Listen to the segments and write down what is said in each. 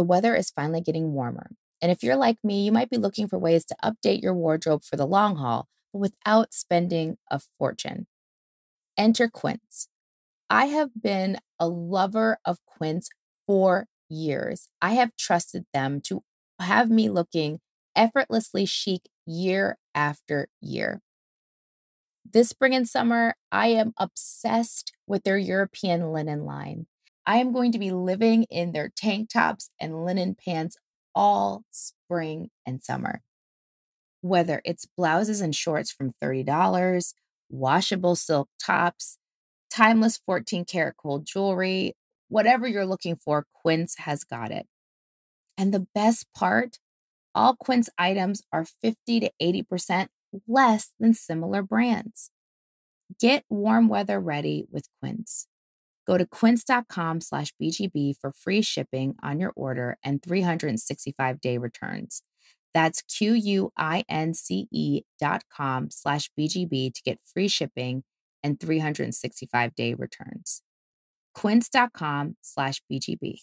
The weather is finally getting warmer. And if you're like me, you might be looking for ways to update your wardrobe for the long haul, but without spending a fortune. Enter Quince. I have been a lover of Quince for years. I have trusted them to have me looking effortlessly chic year after year. This spring and summer, I am obsessed with their European linen line. I am going to be living in their tank tops and linen pants all spring and summer. Whether it's blouses and shorts from $30, washable silk tops, timeless 14 karat gold jewelry, whatever you're looking for, Quince has got it. And the best part, all Quince items are 50 to 80% less than similar brands. Get warm weather ready with Quince. Go to quince.com slash BGB for free shipping on your order and 365 day returns. That's Q-U-I-N-C-E dot com slash BGB to get free shipping and 365 day returns. Quince.com slash BGB.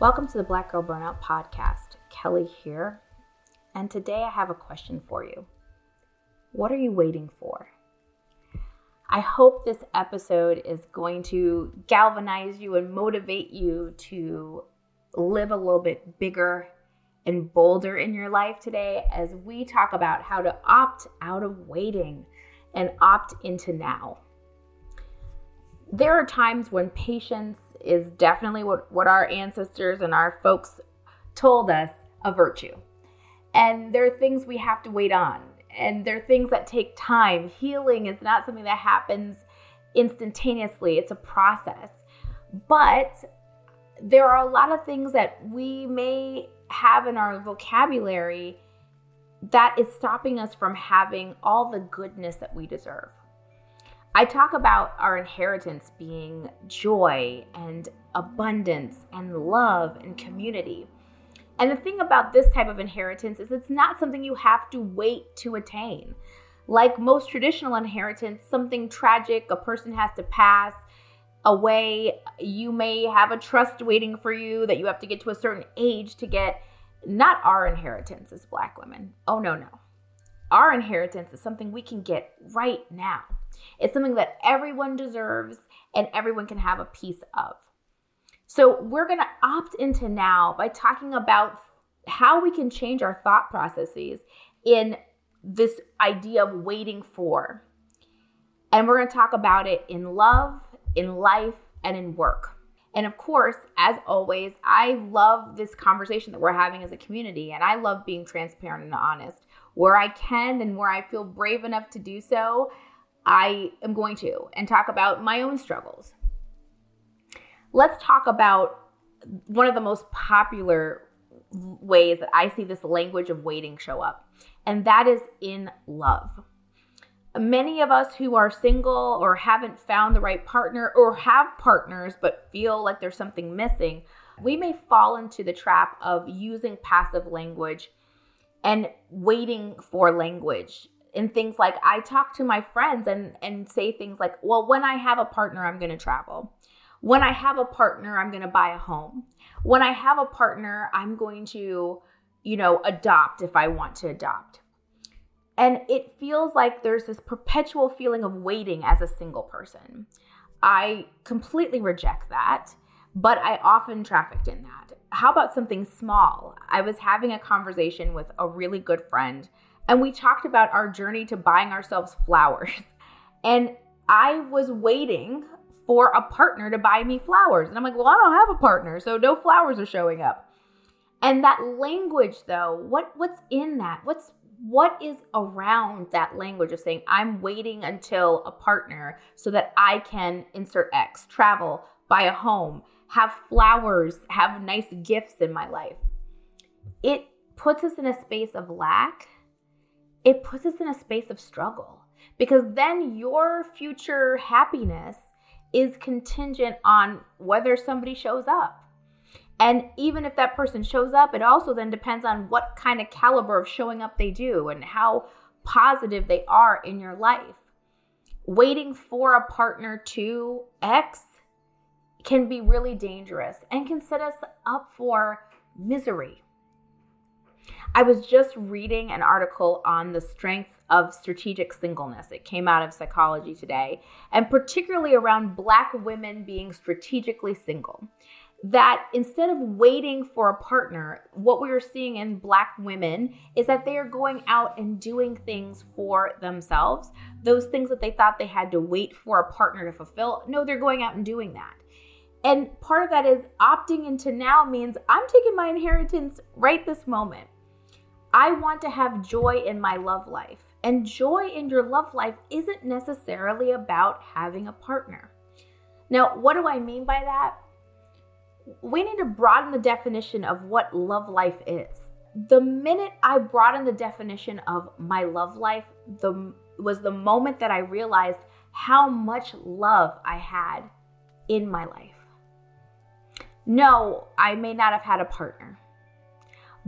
Welcome to the Black Girl Burnout Podcast. Kelley here. And today I have a question for you. What are you waiting for? I hope this episode is going to galvanize you and motivate you to live a little bit bigger and bolder in your life today as we talk about how to opt out of waiting and opt into now. There are times when patience is definitely what, what our ancestors and our folks told us a virtue. And there are things we have to wait on, and there are things that take time. Healing is not something that happens instantaneously, it's a process. But there are a lot of things that we may have in our vocabulary that is stopping us from having all the goodness that we deserve. I talk about our inheritance being joy and abundance and love and community. And the thing about this type of inheritance is it's not something you have to wait to attain. Like most traditional inheritance, something tragic, a person has to pass away. You may have a trust waiting for you that you have to get to a certain age to get. Not our inheritance as Black women. Oh, no, no. Our inheritance is something we can get right now. It's something that everyone deserves and everyone can have a piece of. So, we're going to opt into now by talking about how we can change our thought processes in this idea of waiting for. And we're going to talk about it in love, in life, and in work. And of course, as always, I love this conversation that we're having as a community, and I love being transparent and honest. Where I can and where I feel brave enough to do so, I am going to and talk about my own struggles. Let's talk about one of the most popular ways that I see this language of waiting show up, and that is in love. Many of us who are single or haven't found the right partner or have partners but feel like there's something missing, we may fall into the trap of using passive language and waiting for language and things like I talk to my friends and and say things like, "Well, when I have a partner, I'm going to travel. When I have a partner, I'm going to buy a home. When I have a partner, I'm going to, you know, adopt if I want to adopt." And it feels like there's this perpetual feeling of waiting as a single person. I completely reject that, but I often trafficked in that. How about something small? I was having a conversation with a really good friend and we talked about our journey to buying ourselves flowers. And I was waiting for a partner to buy me flowers. And I'm like, well, I don't have a partner, so no flowers are showing up. And that language though, what what's in that? What's what is around that language of saying, I'm waiting until a partner so that I can insert X, travel, buy a home, have flowers, have nice gifts in my life? It puts us in a space of lack. It puts us in a space of struggle because then your future happiness is contingent on whether somebody shows up. And even if that person shows up, it also then depends on what kind of caliber of showing up they do and how positive they are in your life. Waiting for a partner to X can be really dangerous and can set us up for misery. I was just reading an article on the strength of strategic singleness. It came out of Psychology Today, and particularly around Black women being strategically single. That instead of waiting for a partner, what we are seeing in Black women is that they are going out and doing things for themselves. Those things that they thought they had to wait for a partner to fulfill, no, they're going out and doing that. And part of that is opting into now means I'm taking my inheritance right this moment. I want to have joy in my love life. And joy in your love life isn't necessarily about having a partner. Now, what do I mean by that? We need to broaden the definition of what love life is. The minute I broadened the definition of my love life, the was the moment that I realized how much love I had in my life. No, I may not have had a partner,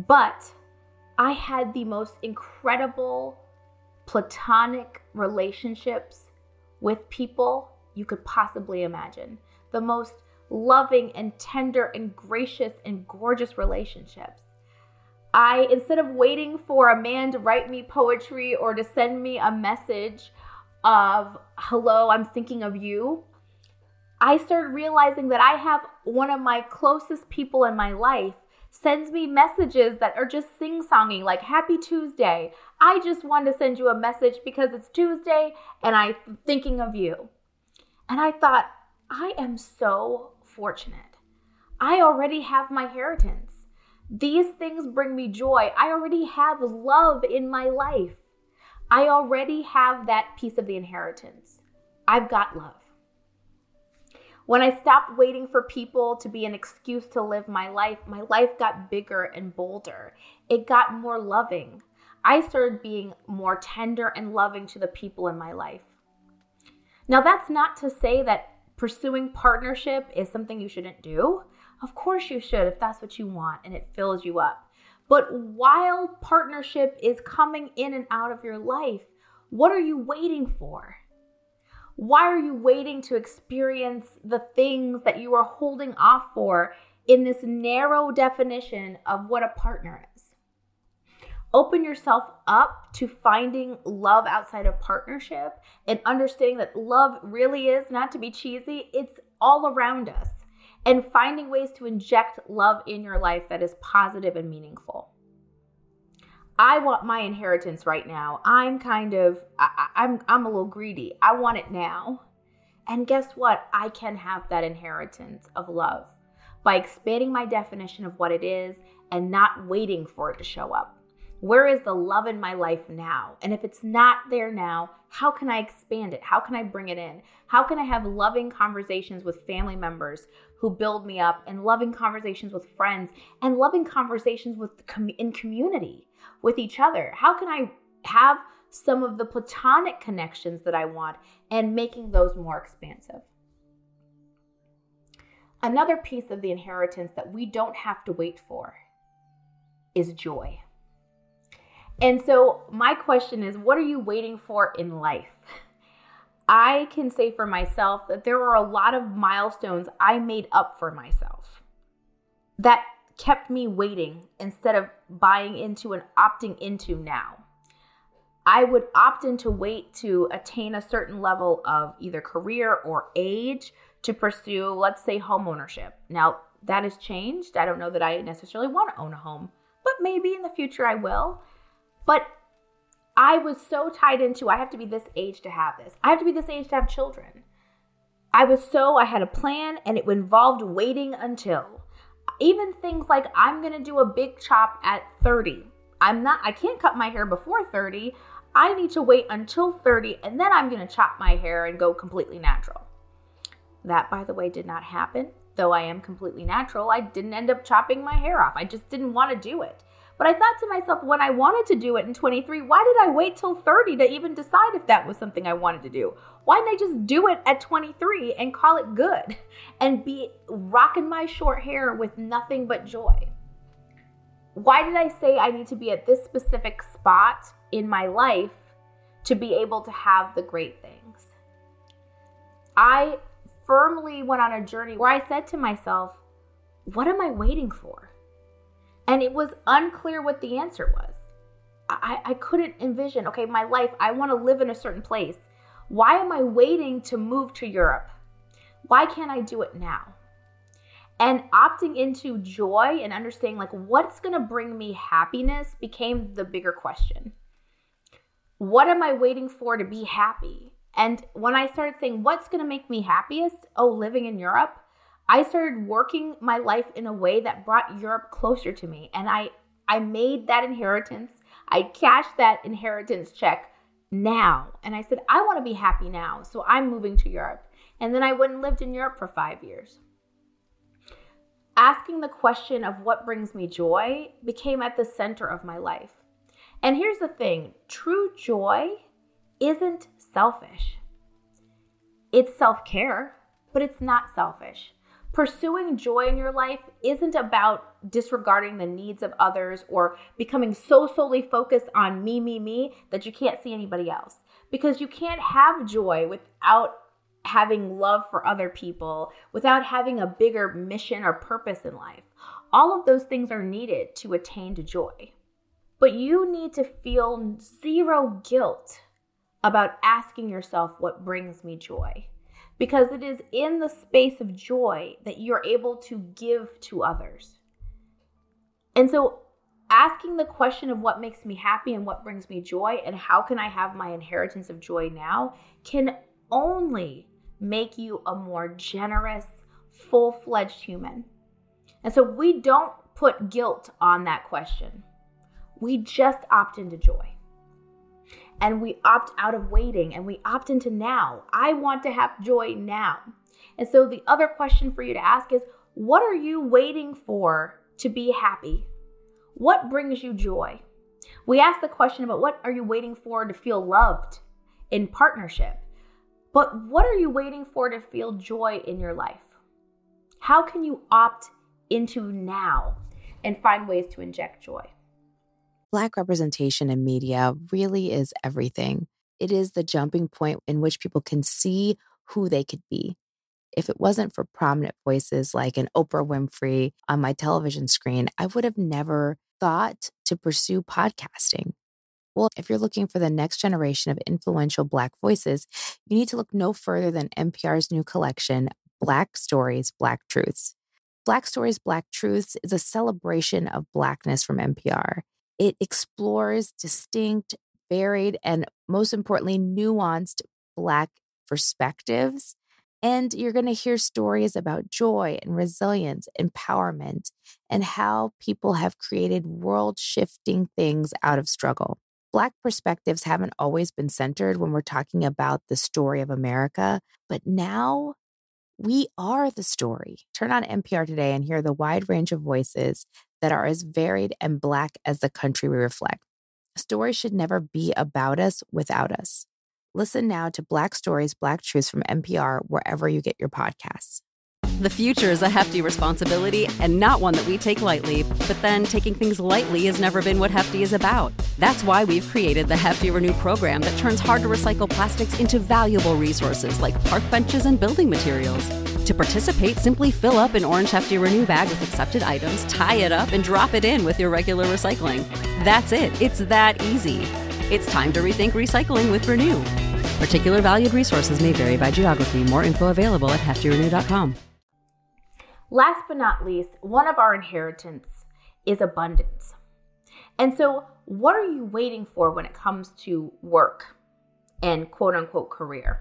but I had the most incredible platonic relationships with people you could possibly imagine. The most loving and tender and gracious and gorgeous relationships. I, instead of waiting for a man to write me poetry or to send me a message of, hello, I'm thinking of you, I started realizing that I have one of my closest people in my life sends me messages that are just sing songing, like Happy Tuesday. I just wanted to send you a message because it's Tuesday and I'm thinking of you. And I thought, I am so fortunate. I already have my inheritance. These things bring me joy. I already have love in my life. I already have that piece of the inheritance. I've got love. When I stopped waiting for people to be an excuse to live my life, my life got bigger and bolder. It got more loving. I started being more tender and loving to the people in my life. Now, that's not to say that pursuing partnership is something you shouldn't do. Of course, you should if that's what you want and it fills you up. But while partnership is coming in and out of your life, what are you waiting for? Why are you waiting to experience the things that you are holding off for in this narrow definition of what a partner is? Open yourself up to finding love outside of partnership and understanding that love really is, not to be cheesy, it's all around us. And finding ways to inject love in your life that is positive and meaningful. I want my inheritance right now. I'm kind of I, I'm I'm a little greedy. I want it now. And guess what? I can have that inheritance of love by expanding my definition of what it is and not waiting for it to show up. Where is the love in my life now? And if it's not there now, how can I expand it? How can I bring it in? How can I have loving conversations with family members who build me up and loving conversations with friends and loving conversations with in community? With each other? How can I have some of the platonic connections that I want and making those more expansive? Another piece of the inheritance that we don't have to wait for is joy. And so, my question is what are you waiting for in life? I can say for myself that there were a lot of milestones I made up for myself that kept me waiting instead of buying into and opting into now. I would opt in to wait to attain a certain level of either career or age to pursue, let's say, home ownership. Now, that has changed. I don't know that I necessarily want to own a home, but maybe in the future I will. But I was so tied into I have to be this age to have this, I have to be this age to have children. I was so, I had a plan and it involved waiting until even things like I'm going to do a big chop at 30. I'm not, I can't cut my hair before 30. I need to wait until 30 and then I'm going to chop my hair and go completely natural. That, by the way, did not happen. Though I am completely natural, I didn't end up chopping my hair off. I just didn't want to do it. But I thought to myself, when I wanted to do it in 23, why did I wait till 30 to even decide if that was something I wanted to do? Why didn't I just do it at 23 and call it good and be rocking my short hair with nothing but joy? Why did I say I need to be at this specific spot in my life to be able to have the great things? I firmly went on a journey where I said to myself, What am I waiting for? And it was unclear what the answer was. I, I couldn't envision, okay, my life, I want to live in a certain place. Why am I waiting to move to Europe? Why can't I do it now? And opting into joy and understanding like what's going to bring me happiness became the bigger question. What am I waiting for to be happy? And when I started saying what's going to make me happiest, oh, living in Europe, I started working my life in a way that brought Europe closer to me. And I I made that inheritance. I cashed that inheritance check now. And I said, I want to be happy now. So I'm moving to Europe. And then I went and lived in Europe for five years. Asking the question of what brings me joy became at the center of my life. And here's the thing true joy isn't selfish, it's self care, but it's not selfish. Pursuing joy in your life isn't about disregarding the needs of others or becoming so solely focused on me, me, me that you can't see anybody else. Because you can't have joy without having love for other people, without having a bigger mission or purpose in life. All of those things are needed to attain to joy. But you need to feel zero guilt about asking yourself what brings me joy because it is in the space of joy that you're able to give to others. And so, asking the question of what makes me happy and what brings me joy and how can I have my inheritance of joy now can only make you a more generous, full fledged human. And so, we don't put guilt on that question, we just opt into joy and we opt out of waiting and we opt into now. I want to have joy now. And so the other question for you to ask is what are you waiting for to be happy? What brings you joy? We ask the question about what are you waiting for to feel loved in partnership? But what are you waiting for to feel joy in your life? How can you opt into now and find ways to inject joy? Black representation in media really is everything. It is the jumping point in which people can see who they could be. If it wasn't for prominent voices like an Oprah Winfrey on my television screen, I would have never thought to pursue podcasting. Well, if you're looking for the next generation of influential Black voices, you need to look no further than NPR's new collection, Black Stories, Black Truths. Black Stories, Black Truths is a celebration of Blackness from NPR. It explores distinct, varied, and most importantly, nuanced Black perspectives. And you're going to hear stories about joy and resilience, empowerment, and how people have created world shifting things out of struggle. Black perspectives haven't always been centered when we're talking about the story of America, but now we are the story. Turn on NPR today and hear the wide range of voices that are as varied and Black as the country we reflect. Stories should never be about us without us. Listen now to Black Stories, Black Truths from NPR wherever you get your podcasts. The future is a hefty responsibility and not one that we take lightly. But then taking things lightly has never been what Hefty is about. That's why we've created the Hefty Renew program that turns hard to recycle plastics into valuable resources like park benches and building materials. To participate, simply fill up an orange Hefty Renew bag with accepted items, tie it up, and drop it in with your regular recycling. That's it. It's that easy. It's time to rethink recycling with Renew. Particular valued resources may vary by geography. More info available at heftyrenew.com. Last but not least, one of our inheritance is abundance. And so, what are you waiting for when it comes to work and quote unquote career?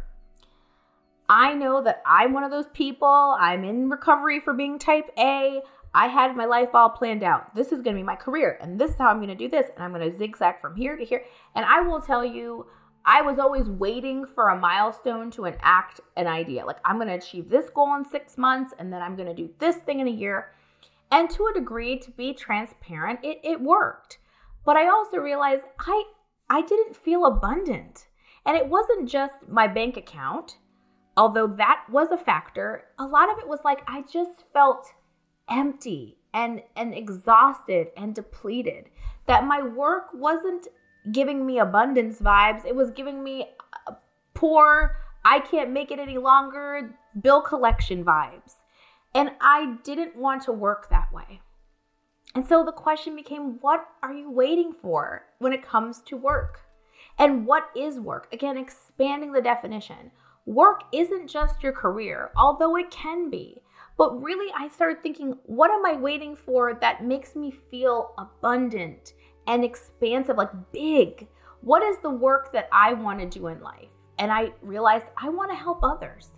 I know that I'm one of those people. I'm in recovery for being type A. I had my life all planned out. This is going to be my career, and this is how I'm going to do this, and I'm going to zigzag from here to here. And I will tell you, I was always waiting for a milestone to enact an idea. Like, I'm going to achieve this goal in six months, and then I'm going to do this thing in a year. And to a degree, to be transparent, it, it worked. But I also realized I I didn't feel abundant. And it wasn't just my bank account, although that was a factor. A lot of it was like I just felt empty and and exhausted and depleted. That my work wasn't giving me abundance vibes. It was giving me uh, poor, I can't make it any longer, bill collection vibes. And I didn't want to work that way. And so the question became what are you waiting for when it comes to work? And what is work? Again, expanding the definition. Work isn't just your career, although it can be. But really, I started thinking, what am I waiting for that makes me feel abundant and expansive, like big? What is the work that I want to do in life? And I realized I want to help others.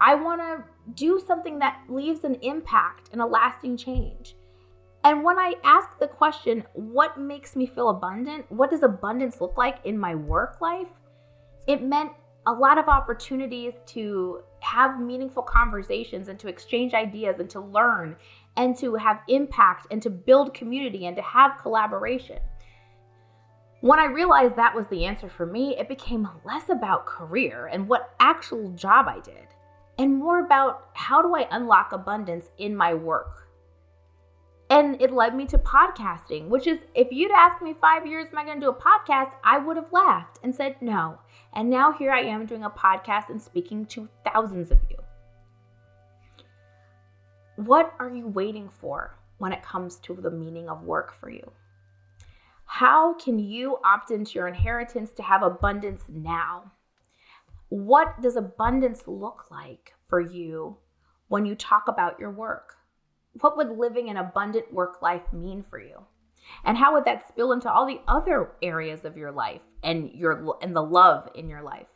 I want to do something that leaves an impact and a lasting change. And when I ask the question, what makes me feel abundant? What does abundance look like in my work life? It meant a lot of opportunities to have meaningful conversations and to exchange ideas and to learn and to have impact and to build community and to have collaboration. When I realized that was the answer for me, it became less about career and what actual job I did and more about how do I unlock abundance in my work and it led me to podcasting, which is, if you'd asked me five years, am I going to do a podcast? I would have laughed and said no. And now here I am doing a podcast and speaking to thousands of you. What are you waiting for when it comes to the meaning of work for you? How can you opt into your inheritance to have abundance now? What does abundance look like for you when you talk about your work? What would living an abundant work life mean for you? And how would that spill into all the other areas of your life and your and the love in your life?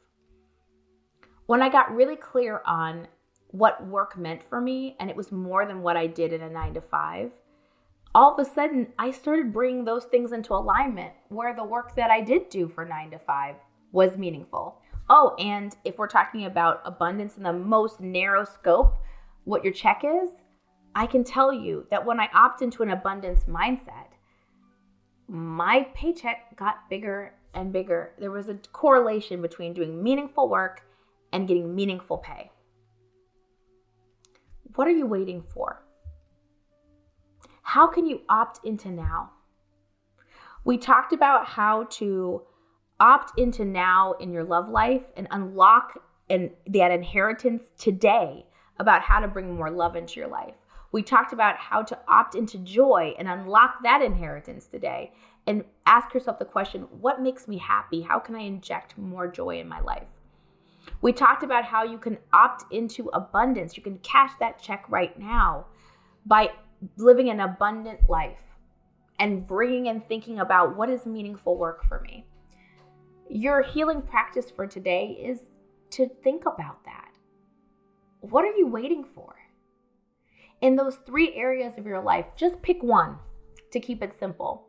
When I got really clear on what work meant for me and it was more than what I did in a 9 to 5, all of a sudden I started bringing those things into alignment where the work that I did do for 9 to 5 was meaningful. Oh, and if we're talking about abundance in the most narrow scope, what your check is, I can tell you that when I opt into an abundance mindset, my paycheck got bigger and bigger. There was a correlation between doing meaningful work and getting meaningful pay. What are you waiting for? How can you opt into now? We talked about how to opt into now in your love life and unlock and that inheritance today about how to bring more love into your life. We talked about how to opt into joy and unlock that inheritance today and ask yourself the question what makes me happy? How can I inject more joy in my life? We talked about how you can opt into abundance. You can cash that check right now by living an abundant life and bringing and thinking about what is meaningful work for me. Your healing practice for today is to think about that. What are you waiting for? In those three areas of your life, just pick one to keep it simple.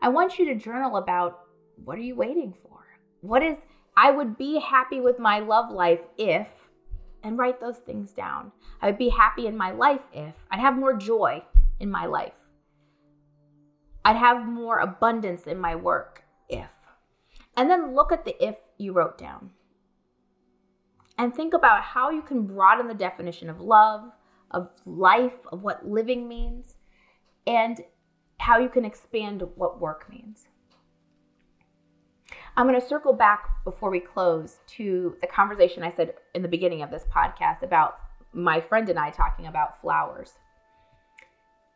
I want you to journal about what are you waiting for? What is, I would be happy with my love life if, and write those things down. I would be happy in my life if, I'd have more joy in my life. I'd have more abundance in my work if. And then look at the if you wrote down. And think about how you can broaden the definition of love, of life, of what living means, and how you can expand what work means. I'm going to circle back before we close to the conversation I said in the beginning of this podcast about my friend and I talking about flowers.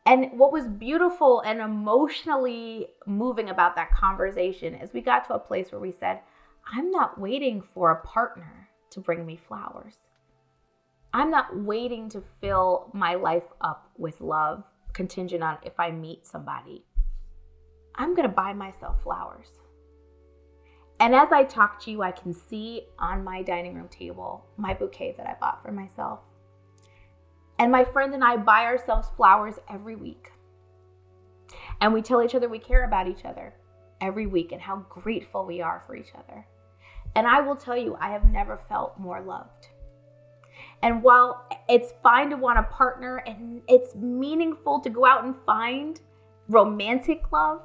And what was beautiful and emotionally moving about that conversation is we got to a place where we said, I'm not waiting for a partner to bring me flowers. I'm not waiting to fill my life up with love contingent on if I meet somebody. I'm going to buy myself flowers. And as I talk to you, I can see on my dining room table my bouquet that I bought for myself. And my friend and I buy ourselves flowers every week. And we tell each other we care about each other every week and how grateful we are for each other. And I will tell you, I have never felt more loved. And while it's fine to want a partner and it's meaningful to go out and find romantic love,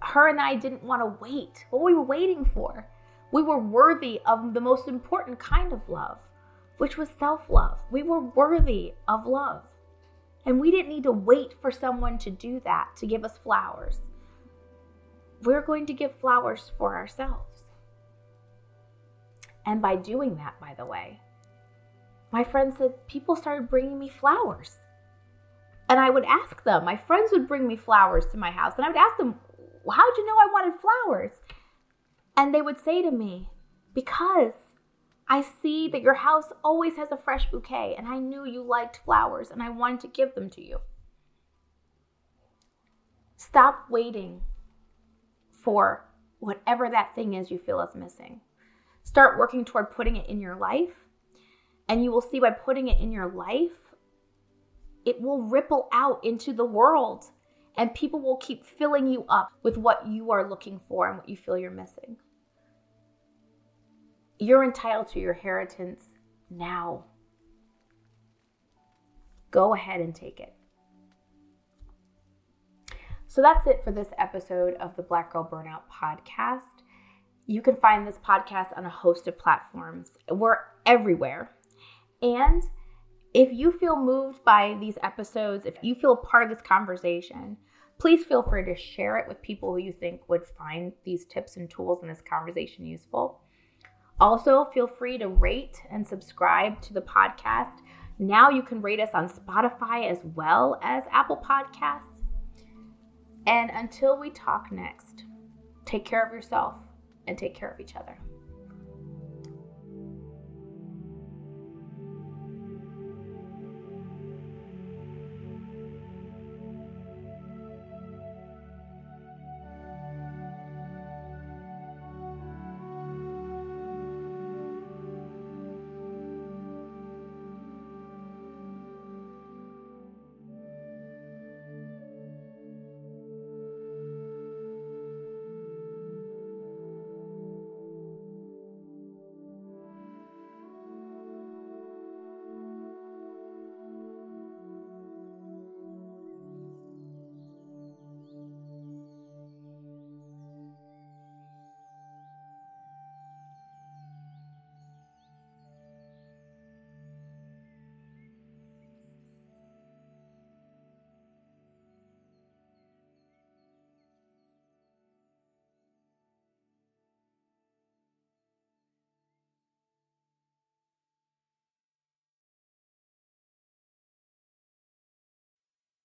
her and I didn't want to wait. What were we waiting for? We were worthy of the most important kind of love, which was self love. We were worthy of love. And we didn't need to wait for someone to do that, to give us flowers. We're going to give flowers for ourselves. And by doing that, by the way, my friend said people started bringing me flowers. And I would ask them, my friends would bring me flowers to my house, and I would ask them, How'd you know I wanted flowers? And they would say to me, Because I see that your house always has a fresh bouquet, and I knew you liked flowers, and I wanted to give them to you. Stop waiting for whatever that thing is you feel is missing. Start working toward putting it in your life, and you will see by putting it in your life, it will ripple out into the world, and people will keep filling you up with what you are looking for and what you feel you're missing. You're entitled to your inheritance now. Go ahead and take it. So that's it for this episode of the Black Girl Burnout podcast. You can find this podcast on a host of platforms. We're everywhere. And if you feel moved by these episodes, if you feel part of this conversation, please feel free to share it with people who you think would find these tips and tools in this conversation useful. Also, feel free to rate and subscribe to the podcast. Now you can rate us on Spotify as well as Apple Podcasts. And until we talk next, take care of yourself and take care of each other.